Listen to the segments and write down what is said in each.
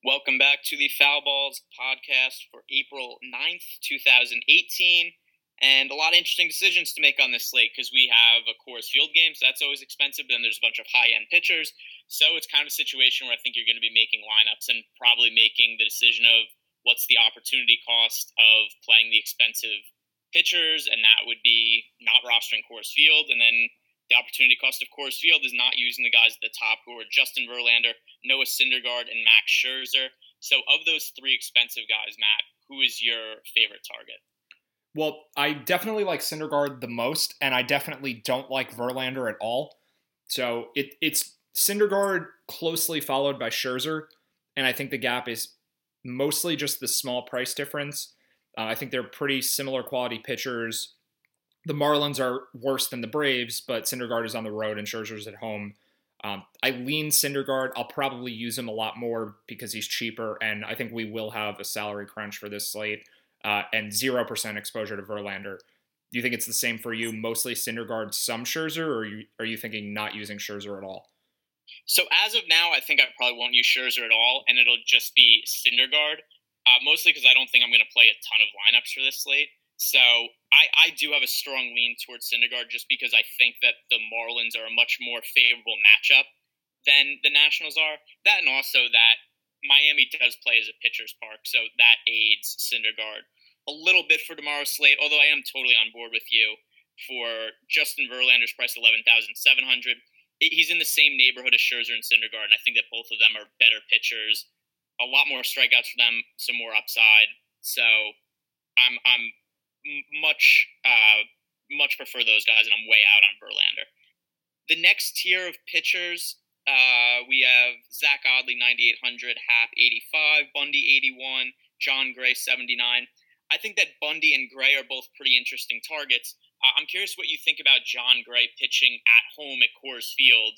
Welcome back to the Foul Balls podcast for April 9th, 2018. And a lot of interesting decisions to make on this slate because we have a Coors Field game, so that's always expensive. But then there's a bunch of high end pitchers. So it's kind of a situation where I think you're going to be making lineups and probably making the decision of what's the opportunity cost of playing the expensive pitchers, and that would be not rostering Coors Field. And then the opportunity cost of Coors Field is not using the guys at the top who are Justin Verlander, Noah Syndergaard, and Max Scherzer. So of those three expensive guys, Matt, who is your favorite target? Well, I definitely like Syndergaard the most, and I definitely don't like Verlander at all. So it, it's Syndergaard closely followed by Scherzer, and I think the gap is mostly just the small price difference. Uh, I think they're pretty similar quality pitchers. The Marlins are worse than the Braves, but Syndergaard is on the road and Scherzer's at home. Um, I lean Syndergaard. I'll probably use him a lot more because he's cheaper, and I think we will have a salary crunch for this slate uh, and 0% exposure to Verlander. Do you think it's the same for you? Mostly Syndergaard, some Scherzer, or are you, are you thinking not using Scherzer at all? So as of now, I think I probably won't use Scherzer at all, and it'll just be Syndergaard. Uh, mostly because I don't think I'm going to play a ton of lineups for this slate. So I, I do have a strong lean towards Syndergaard just because I think that the Marlins are a much more favorable matchup than the Nationals are. That and also that Miami does play as a pitcher's park, so that aids Syndergaard a little bit for tomorrow's slate. Although I am totally on board with you for Justin Verlander's price eleven thousand seven hundred. He's in the same neighborhood as Scherzer and Syndergaard, and I think that both of them are better pitchers. A lot more strikeouts for them, some more upside. So I'm I'm much uh, much prefer those guys, and I'm way out on Verlander. The next tier of pitchers uh, we have Zack Godley 9,800, Happ 85, Bundy 81, Jon Gray 79. I think that Bundy and Gray are both pretty interesting targets. Uh, I'm curious what you think about Jon Gray pitching at home at Coors Field.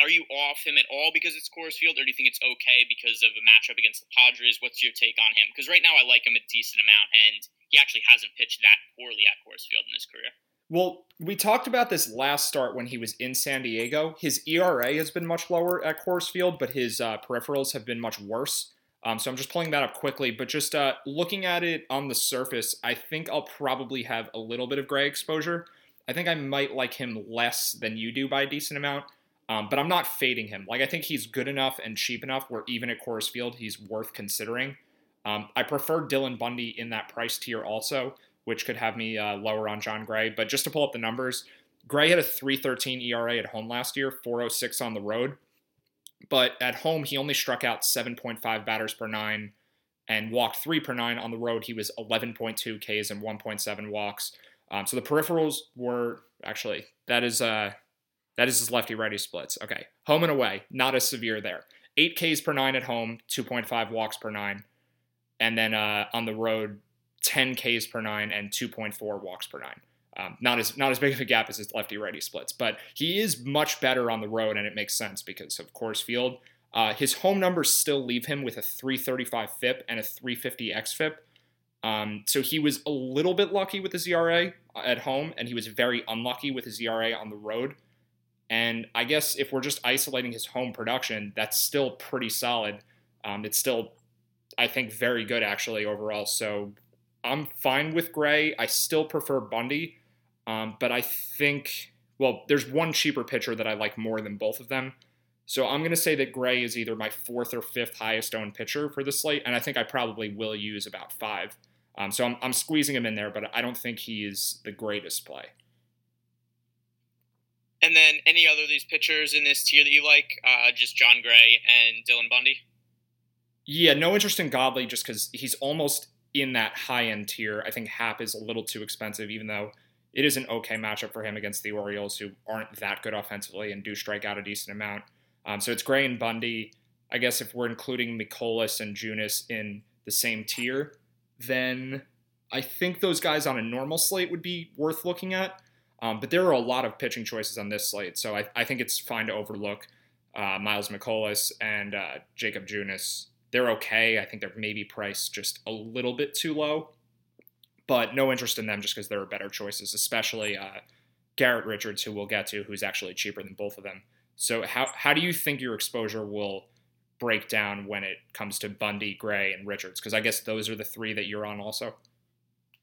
Are you off him at all because it's Coors Field, or do you think it's okay because of a matchup against the Padres? What's your take on him? Because right now I like him a decent amount, and he actually hasn't pitched that poorly at Coors Field in his career. Well, we talked about this last start when he was in San Diego. His ERA has been much lower at Coors Field, but his uh, peripherals have been much worse. Um, so I'm just pulling that up quickly. But just uh, looking at it on the surface, I think I'll probably have a little bit of Gray exposure. I think I might like him less than you do by a decent amount. Um, but I'm not fading him. Like I think he's good enough and cheap enough where even at Coors Field he's worth considering. Um, I prefer Dylan Bundy in that price tier also which could have me uh, lower on Jon Gray. But just to pull up the numbers, Gray had a 313 ERA at home last year, 406 on the road. But at home, he only struck out 7.5 batters per nine and walked three per nine. On the road, he was 11.2 Ks and 1.7 walks. Um, so the peripherals were actually that is uh that is his lefty righty splits. Okay, home and away, not as severe there. Eight Ks per nine at home, 2.5 walks per nine, and then uh, on the road, 10 Ks per nine and 2.4 walks per nine. Um, not as not as big of a gap as his lefty righty splits, but he is much better on the road, and it makes sense because of Coors Field. Uh, his home numbers still leave him with a 335 FIP and a 350 xFIP. Um, so he was a little bit lucky with his ERA at home, and he was very unlucky with his ERA on the road. And I guess if we're just isolating his home production, that's still pretty solid. Um, it's still, I think, very good actually overall. So I'm fine with Gray. I still prefer Bundy, um, but I think well, there's one cheaper pitcher that I like more than both of them. So I'm going to say that Gray is either my fourth or fifth highest owned pitcher for the slate, and I think I probably will use about five. Um, so I'm, I'm squeezing him in there, but I don't think he is the greatest play. And then any other of these pitchers in this tier that you like? Uh, just Jon Gray and Dylan Bundy. Yeah, no interest in Godley just because he's almost in that high end tier. I think Happ is a little too expensive, even though it is an okay matchup for him against the Orioles, who aren't that good offensively and do strike out a decent amount. Um, so it's Gray and Bundy. I guess if we're including Mikolas and Junis in the same tier, then I think those guys on a normal slate would be worth looking at. Um, but there are a lot of pitching choices on this slate, so I, I think it's fine to overlook uh, Miles Mikolas and uh, Jakob Junis they're okay. I think they're maybe priced just a little bit too low, but no interest in them just because there are better choices, especially uh, Garrett Richards, who we'll get to, who's actually cheaper than both of them. So how how do you think your exposure will break down when it comes to Bundy, Gray, and Richards? Because I guess those are the three that you're on also.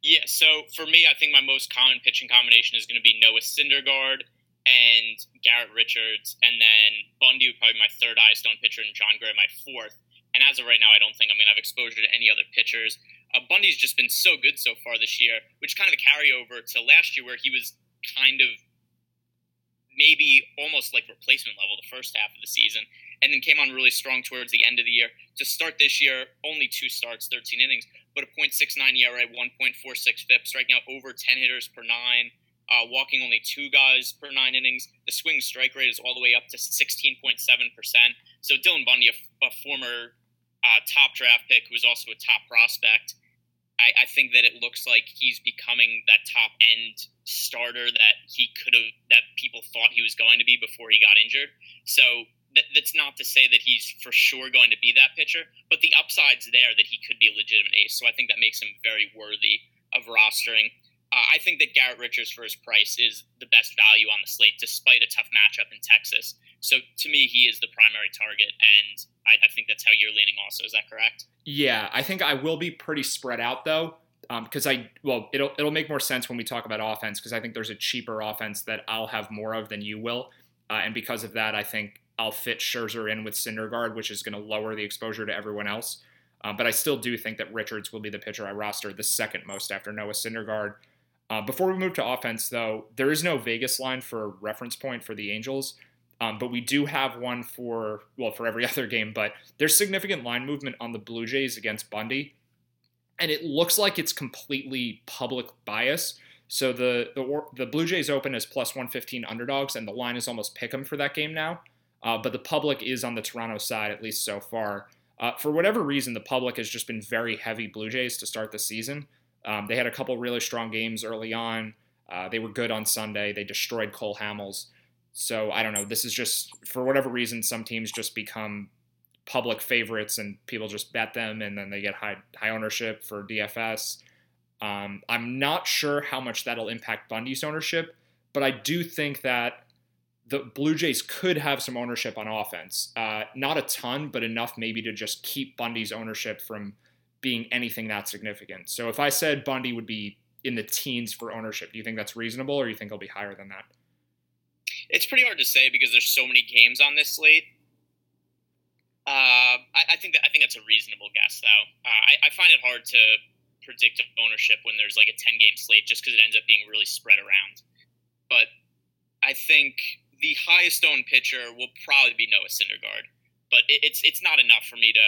Yeah, so for me, I think my most common pitching combination is going to be Noah Syndergaard and Garrett Richards, and then Bundy would probably be my third eye stone pitcher, and Jon Gray my fourth. And as of right now, I don't think I'm going to have exposure to any other pitchers. Uh, Bundy's just been so good so far this year, which kind of a carryover to last year where he was kind of maybe almost like replacement level the first half of the season, and then came on really strong towards the end of the year. To start this year, only two starts, 13 innings, but a .69 ERA, 1.46 FIP, striking out over 10 hitters per nine, uh, walking only two guys per nine innings. The swing strike rate is all the way up to 16.7%. So Dylan Bundy, a, former uh, top draft pick who was also a top prospect, I, I, think that it looks like he's becoming that top end starter that he could have, that people thought he was going to be before he got injured. So that, that's not to say that he's for sure going to be that pitcher, but the upside's there that he could be a legitimate ace. So I think that makes him very worthy of rostering. Uh, I think that Garrett Richards for his price is the best value on the slate, despite a tough matchup in Texas. So to me, he is the primary target, and I, I think that's how you're leaning. Also, is that correct? Yeah, I think I will be pretty spread out though, because um, I well, it'll it'll make more sense when we talk about offense because I think there's a cheaper offense that I'll have more of than you will, uh, and because of that, I think I'll fit Scherzer in with Syndergaard, which is going to lower the exposure to everyone else. Uh, but I still do think that Richards will be the pitcher I roster the second most after Noah Syndergaard. Uh, before we move to offense, though, there is no Vegas line for reference point for the Angels, um, but we do have one for well for every other game. But there's significant line movement on the Blue Jays against Bundy, and it looks like it's completely public bias. So the the the Blue Jays open as plus 115 underdogs, and the line is almost pick 'em for that game now. Uh, but the public is on the Toronto side, at least so far. Uh, for whatever reason, the public has just been very heavy Blue Jays to start the season. Um, they had a couple really strong games early on. Uh, they were good on Sunday. They destroyed Cole Hamels. So I don't know. This is just for whatever reason, some teams just become public favorites and people just bet them, and then they get high high ownership for DFS. Um, I'm not sure how much that'll impact Bundy's ownership, but I do think that the Blue Jays could have some ownership on offense. Uh, not a ton, but enough maybe to just keep Bundy's ownership from being anything that significant. So if I said Bundy would be in the teens for ownership, do you think that's reasonable, or do you think it'll be higher than that? It's pretty hard to say because there's so many games on this slate. Uh, I, I, think that I think that's a reasonable guess, though. Uh, I, I, find it hard to predict ownership when there's like a 10 game slate, just because it ends up being really spread around. But I think the highest owned pitcher will probably be Noah Syndergaard, but it, it's it's not enough for me to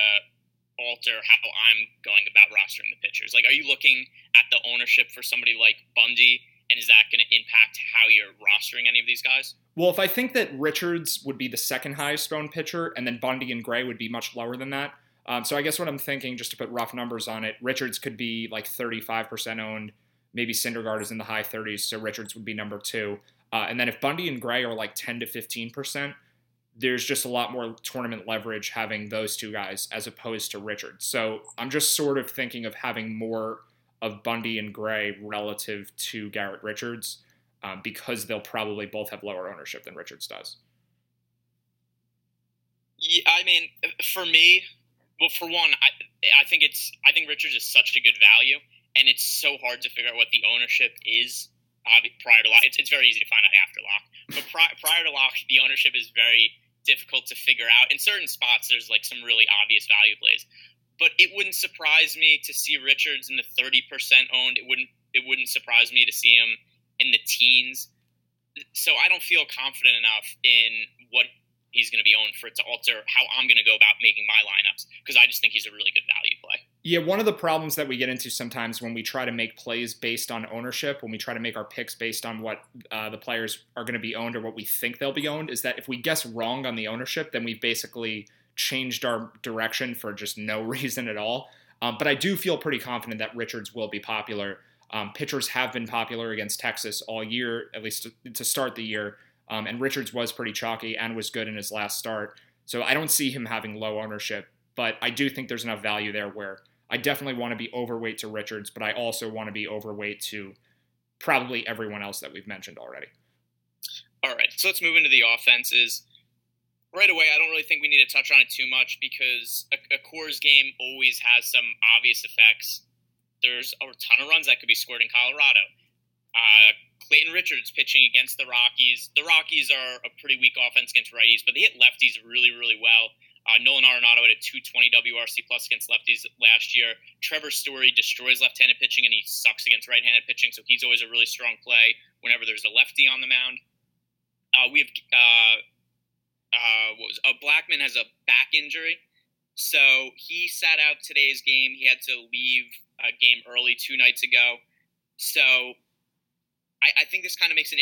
alter how I'm going about rostering the pitchers. Like, are you looking at the ownership for somebody like Bundy, and is that going to impact how you're rostering any of these guys? Well, if I think that Richards would be the second highest owned pitcher, and then Bundy and Gray would be much lower than that. Um, so I guess what I'm thinking, just to put rough numbers on it, Richards could be like 35% owned. Maybe Syndergaard is in the high 30s, so Richards would be number two. Uh, and then if Bundy and Gray are like 10 to 15 percent, there's just a lot more tournament leverage having those two guys as opposed to Richards. So I'm just sort of thinking of having more of Bundy and Gray relative to Garrett Richards um, because they'll probably both have lower ownership than Richards does. Yeah, I mean, for me, well, for one, I, I think it's I think Richards is such a good value, and it's so hard to figure out what the ownership is prior to lock. It's, it's very easy to find out after lock, but pri- prior to lock, the ownership is very difficult to figure out. In certain spots, there's like some really obvious value plays, but it wouldn't surprise me to see Richards in the 30% owned. It wouldn't it wouldn't surprise me to see him in the teens. So I don't feel confident enough in what he's going to be owned for it to alter how I'm going to go about making my lineups because I just think he's a really good value. Yeah, one of the problems that we get into sometimes when we try to make plays based on ownership, when we try to make our picks based on what uh, the players are going to be owned or what we think they'll be owned, is that if we guess wrong on the ownership, then we've basically changed our direction for just no reason at all. Um, but I do feel pretty confident that Richards will be popular. Um, pitchers have been popular against Texas all year, at least to, to start the year. Um, and Richards was pretty chalky and was good in his last start. So I don't see him having low ownership, but I do think there's enough value there where I definitely want to be overweight to Richards, but I also want to be overweight to probably everyone else that we've mentioned already. All right, so let's move into the offenses. right away, I don't really think we need to touch on it too much because a, a Coors game always has some obvious effects. There's a ton of runs that could be scored in Colorado. Uh, Clayton Richards pitching against the Rockies. The Rockies are a pretty weak offense against righties, but they hit lefties really, really well. Uh, Nolan Arenado had a 220 WRC plus against lefties last year. Trevor Story destroys left-handed pitching, and he sucks against right-handed pitching, so he's always a really strong play whenever there's a lefty on the mound. Uh, we have uh, uh, what was uh, Blackmon has a back injury, so he sat out today's game. He had to leave a game early two nights ago, so I, I think this kind of makes an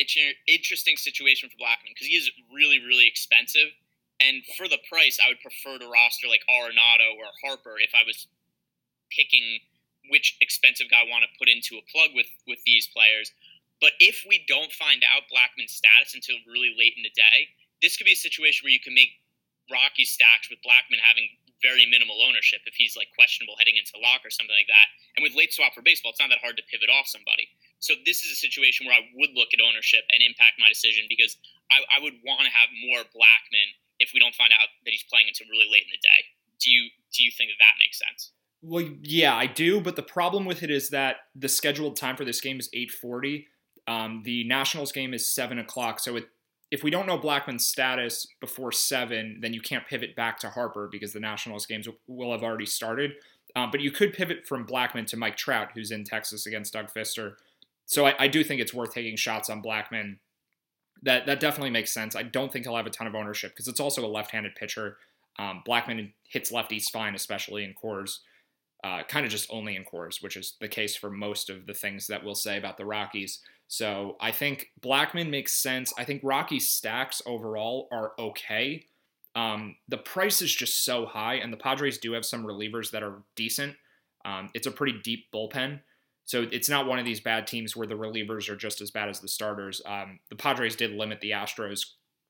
interesting situation for Blackmon because he is really, really expensive. And for the price, I would prefer to roster like Arenado or Harper if I was picking which expensive guy I want to put into a plug with with these players. But if we don't find out Blackmon's status until really late in the day, this could be a situation where you can make Rocky stacks with Blackmon having very minimal ownership if he's like questionable heading into lock or something like that. And with late swap for baseball, it's not that hard to pivot off somebody. So this is a situation where I would look at ownership and impact my decision because I, I would want to have more Blackmon if we don't find out that he's playing until really late in the day. Do you do you think that that makes sense? Well, yeah, I do. But the problem with it is that the scheduled time for this game is eight forty. Um, the Nationals game is seven o'clock. So it, if we don't know Blackmon's status before seven, then you can't pivot back to Harper because the Nationals games will have already started. Um, but you could pivot from Blackmon to Mike Trout, who's in Texas against Doug Fister. So I, I, do think it's worth taking shots on Blackmon. That that definitely makes sense. I don't think he'll have a ton of ownership because it's also a left-handed pitcher. Um, Blackmon hits lefties fine, especially in Coors. Uh, kind of just only in Coors, which is the case for most of the things that we'll say about the Rockies. So I think Blackmon makes sense. I think Rocky stacks overall are okay. Um, the price is just so high, and the Padres do have some relievers that are decent. Um, it's a pretty deep bullpen. So it's not one of these bad teams where the relievers are just as bad as the starters. Um, the Padres did limit the Astros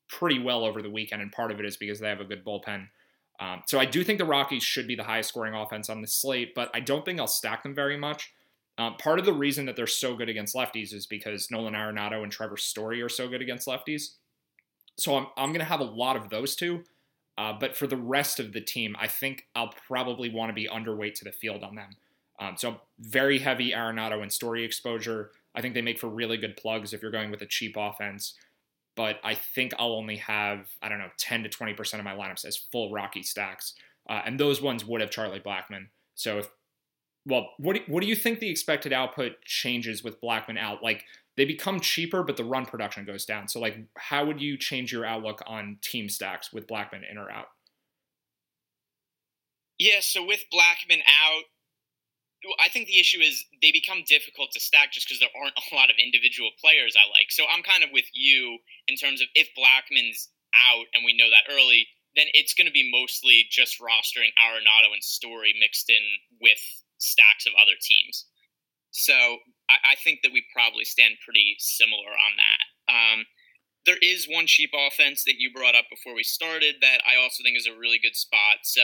pretty well over the weekend, and part of it is because they have a good bullpen. Um, so I do think the Rockies should be the highest scoring offense on the slate, but I don't think I'll stack them very much. Um, part of the reason that they're so good against lefties is because Nolan Arenado and Trevor Story are so good against lefties. So I'm, I'm going to have a lot of those two. Uh, but for the rest of the team, I think I'll probably want to be underweight to the field on them. Um, so very heavy Arenado and Story exposure. I think they make for really good plugs if you're going with a cheap offense. But I think I'll only have I don't know 10 to 20 percent of my lineups as full Rocky stacks, uh, and those ones would have Charlie Blackmon. So if well, what do, what do you think the expected output changes with Blackmon out? Like they become cheaper, but the run production goes down. So like, how would you change your outlook on team stacks with Blackmon in or out? Yeah, so with Blackmon out, I think the issue is they become difficult to stack just because there aren't a lot of individual players I like. So I'm kind of with you in terms of if Blackmon's out and we know that early, then it's going to be mostly just rostering Arenado and Story mixed in with stacks of other teams. So I, I think that we probably stand pretty similar on that. Um, there is one cheap offense that you brought up before we started that I also think is a really good spot. So,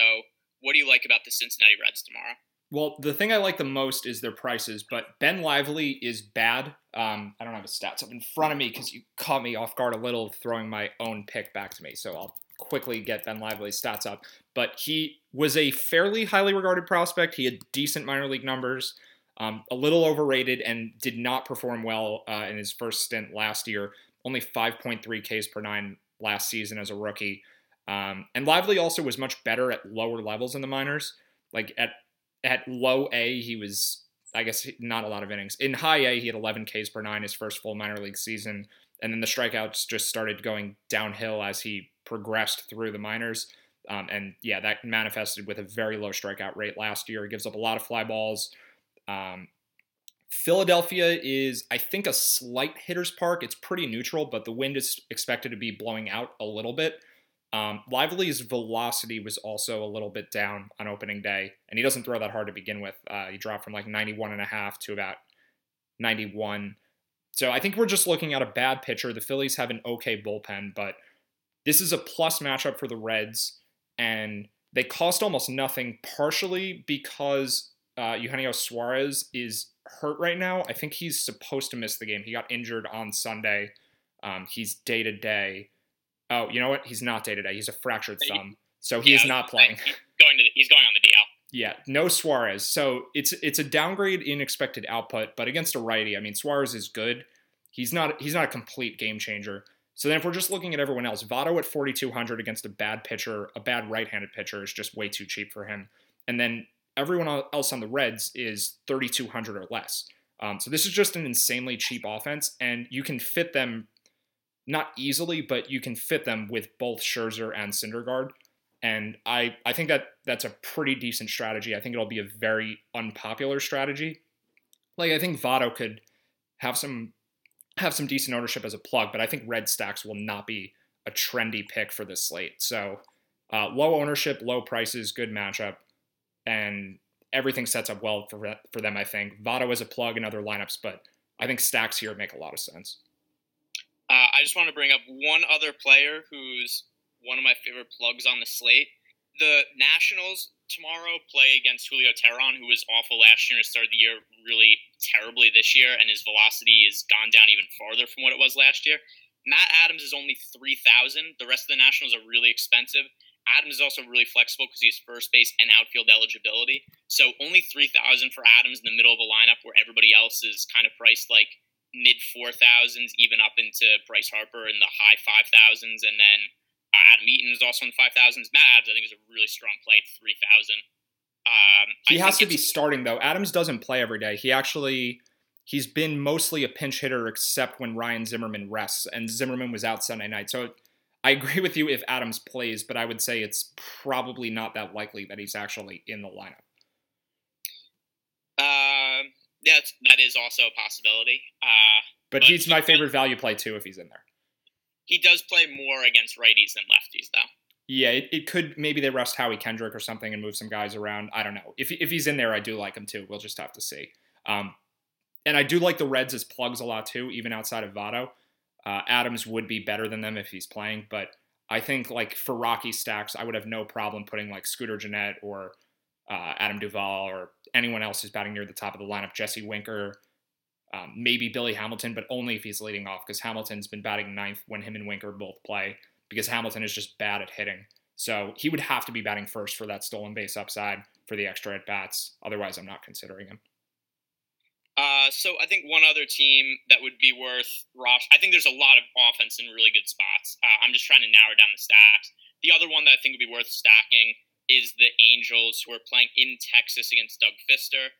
what do you like about the Cincinnati Reds tomorrow? Well, the thing I like the most is their prices, but Ben Lively is bad. Um, I don't have his stats up in front of me because you caught me off guard a little throwing my own pick back to me. So I'll quickly get Ben Lively's stats up. But he was a fairly highly regarded prospect. He had decent minor league numbers, um, a little overrated, and did not perform well uh, in his first stint last year. Only 5.3 Ks per nine last season as a rookie. Um, and Lively also was much better at lower levels in the minors. Like at at low A, he was, I guess, not a lot of innings. In high A, he had 11 Ks per nine his first full minor league season. And then the strikeouts just started going downhill as he progressed through the minors. Um, and yeah, that manifested with a very low strikeout rate last year. He gives up a lot of fly balls. Um, Philadelphia is, I think, a slight hitter's park. It's pretty neutral, but the wind is expected to be blowing out a little bit. Um, Lively's velocity was also a little bit down on opening day, and he doesn't throw that hard to begin with. Uh, he dropped from like 91 and a half to about 91. So I think we're just looking at a bad pitcher. The Phillies have an okay bullpen, but this is a plus matchup for the Reds, and they cost almost nothing, partially because uh, Eugenio Suarez is hurt right now. I think he's supposed to miss the game. He got injured on Sunday. Um, he's day to day. Oh, you know what? He's not day to day. He's a fractured thumb, so he yeah, is not playing. He's going to. The, he's going on the DL. Yeah, no Suarez. So it's it's a downgrade in expected output, but against a righty, I mean Suarez is good. He's not he's not a complete game changer. So then if we're just looking at everyone else, Votto at 4200 against a bad pitcher, a bad right-handed pitcher is just way too cheap for him. And then everyone else on the Reds is 3200 or less. Um, so this is just an insanely cheap offense, and you can fit them not easily, but you can fit them with both Scherzer and Syndergaard. And I, I think that that's a pretty decent strategy. I think it'll be a very unpopular strategy. Like I think Votto could have some have some decent ownership as a plug, but I think red stacks will not be a trendy pick for this slate. So uh, low ownership, low prices, good matchup, and everything sets up well for for them. I think Votto as a plug in other lineups, but I think stacks here make a lot of sense. Uh, I just want to bring up one other player who's one of my favorite plugs on the slate. The Nationals tomorrow play against Julio Teheran, who was awful last year and started the year really terribly this year, and his velocity has gone down even farther from what it was last year. Matt Adams is only 3,000. The rest of the Nationals are really expensive. Adams is also really flexible because he has first base and outfield eligibility. So only 3,000 for Adams in the middle of a lineup where everybody else is kind of priced like mid 4,000s, even up into Bryce Harper in the high 5,000s, and then uh, Adam Eaton is also in the 5,000s. Matt Adams, I think, is a really strong play at 3,000. Um, he I has to be starting, though. Adams doesn't play every day. He actually. He's been mostly a pinch hitter except when Ryan Zimmerman rests, and Zimmerman was out Sunday night. So I agree with you if Adams plays, but I would say it's probably not that likely that he's actually in the lineup. Yeah, that is also a possibility. Uh, but, but, he's my favorite value play too if he's in there. He does play more against righties than lefties, though. Yeah, it, it could maybe they rest Howie Kendrick or something and move some guys around. I don't know. If if he's in there, I do like him too. We'll just have to see. Um, and I do like the Reds as plugs a lot too, even outside of Votto. Uh, Adams would be better than them if he's playing, but I think like for Rocky stacks, I would have no problem putting like Scooter Gennett or uh, Adam Duvall or anyone else who's batting near the top of the lineup. Jesse Winker, um, maybe Billy Hamilton, but only if he's leading off because Hamilton's been batting ninth when him and Winker both play because Hamilton is just bad at hitting. So he would have to be batting first for that stolen base upside for the extra at bats. Otherwise, I'm not considering him. Uh, so I think one other team that would be worth Ross. I think there's a lot of offense in really good spots. Uh, I'm just trying to narrow down the stacks. The other one that I think would be worth stacking is the Angels, who are playing in Texas against Doug Fister.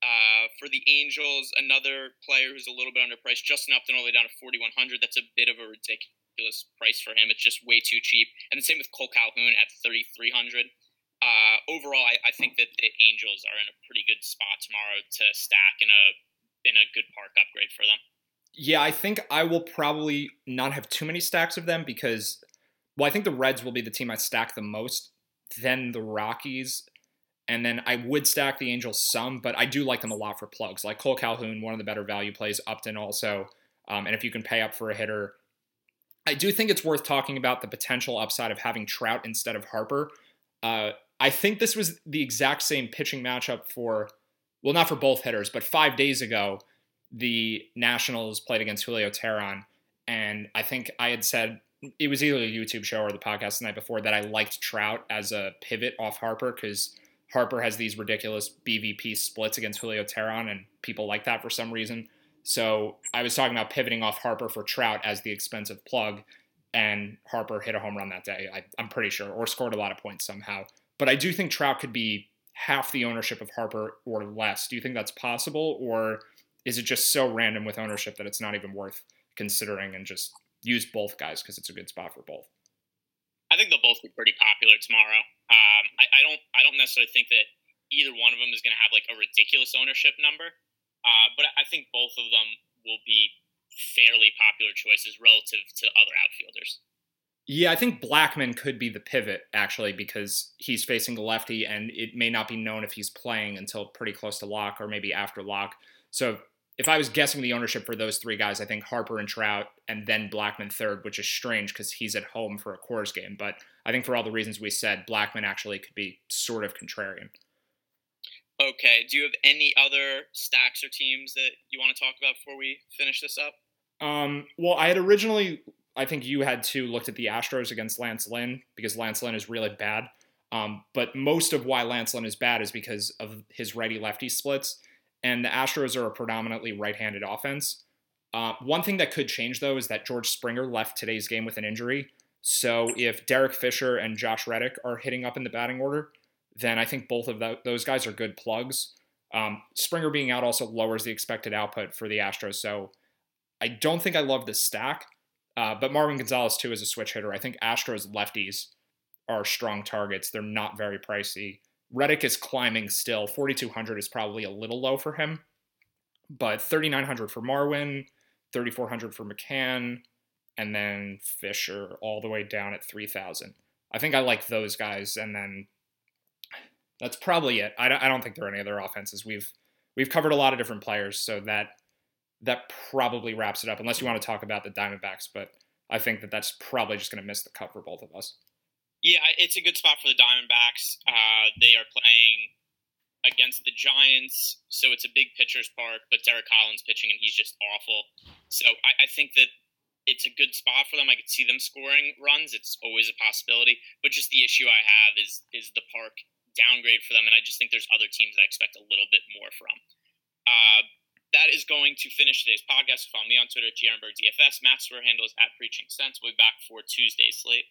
Uh, for the Angels, another player who's a little bit underpriced, Justin Upton all the way down to 4,100. That's a bit of a ridiculous price for him. It's just way too cheap. And the same with Cole Calhoun at 3,300. Uh, overall, I, I, think that the Angels are in a pretty good spot tomorrow to stack in a in a good park upgrade for them. Yeah, I think I will probably not have too many stacks of them because, well, I think the Reds will be the team I stack the most, then the Rockies, and then I would stack the Angels some, but I do like them a lot for plugs. Like Cole Calhoun, one of the better value plays. Upton also, um, and if you can pay up for a hitter, I do think it's worth talking about the potential upside of having Trout instead of Harper. Uh, I think this was the exact same pitching matchup for, well, not for both hitters, but five days ago, the Nationals played against Julio Teheran, and I think I had said it was either a YouTube show or the podcast the night before that I liked Trout as a pivot off Harper because Harper has these ridiculous BVP splits against Julio Teheran, and people like that for some reason. So I was talking about pivoting off Harper for Trout as the expensive plug, and Harper hit a home run that day. I, am pretty sure, or scored a lot of points somehow. But I do think Trout could be half the ownership of Harper or less. Do you think that's possible, or is it just so random with ownership that it's not even worth considering and just use both guys because it's a good spot for both? I think they'll both be pretty popular tomorrow. Um, I, I, don't I don't necessarily think that either one of them is going to have like a ridiculous ownership number, uh, but I think both of them will be fairly popular choices relative to other outfielders. Yeah, I think Blackmon could be the pivot actually because he's facing the lefty, and it may not be known if he's playing until pretty close to lock or maybe after lock. So if I was guessing the ownership for those three guys, I think Harper and Trout, and then Blackmon third, which is strange because he's at home for a Coors game. But I think for all the reasons we said, Blackmon actually could be sort of contrarian. Okay. Do you have any other stacks or teams that you want to talk about before we finish this up? Um, well, I had originally I think you had to looked at the Astros against Lance Lynn because Lance Lynn is really bad. Um, but most of why Lance Lynn is bad is because of his righty lefty splits. And the Astros are a predominantly right handed offense. Uh, one thing that could change, though, is that George Springer left today's game with an injury. So if Derek Fisher and Josh Reddick are hitting up in the batting order, then I think both of those guys are good plugs. Um, Springer being out also lowers the expected output for the Astros. So I don't think I love this stack. Uh, but Marwin Gonzalez, too, is a switch hitter. I think Astros lefties are strong targets. They're not very pricey. Reddick is climbing still. 4,200 is probably a little low for him, but 3,900 for Marwin, 3,400 for McCann, and then Fisher all the way down at 3,000. I think I like those guys, and then that's probably it. I don't, I don't think there are any other offenses. We've we've covered a lot of different players, so that that probably wraps it up. Unless you want to talk about the Diamondbacks, but I think that that's probably just going to miss the cut for both of us. Yeah, it's a good spot for the Diamondbacks. Uh, they are playing against the Giants, so it's a big pitcher's park, but Derek Collins pitching, and he's just awful. So I, I think that it's a good spot for them. I could see them scoring runs. It's always a possibility, but just the issue I have is is the park downgrade for them, and I just think there's other teams I expect a little bit more from. Uh, that is going to finish today's podcast. Follow me on Twitter at GRNBirdDFS. Matt's Twitter handle is at Preaching Sense. We'll be back for Tuesday's slate.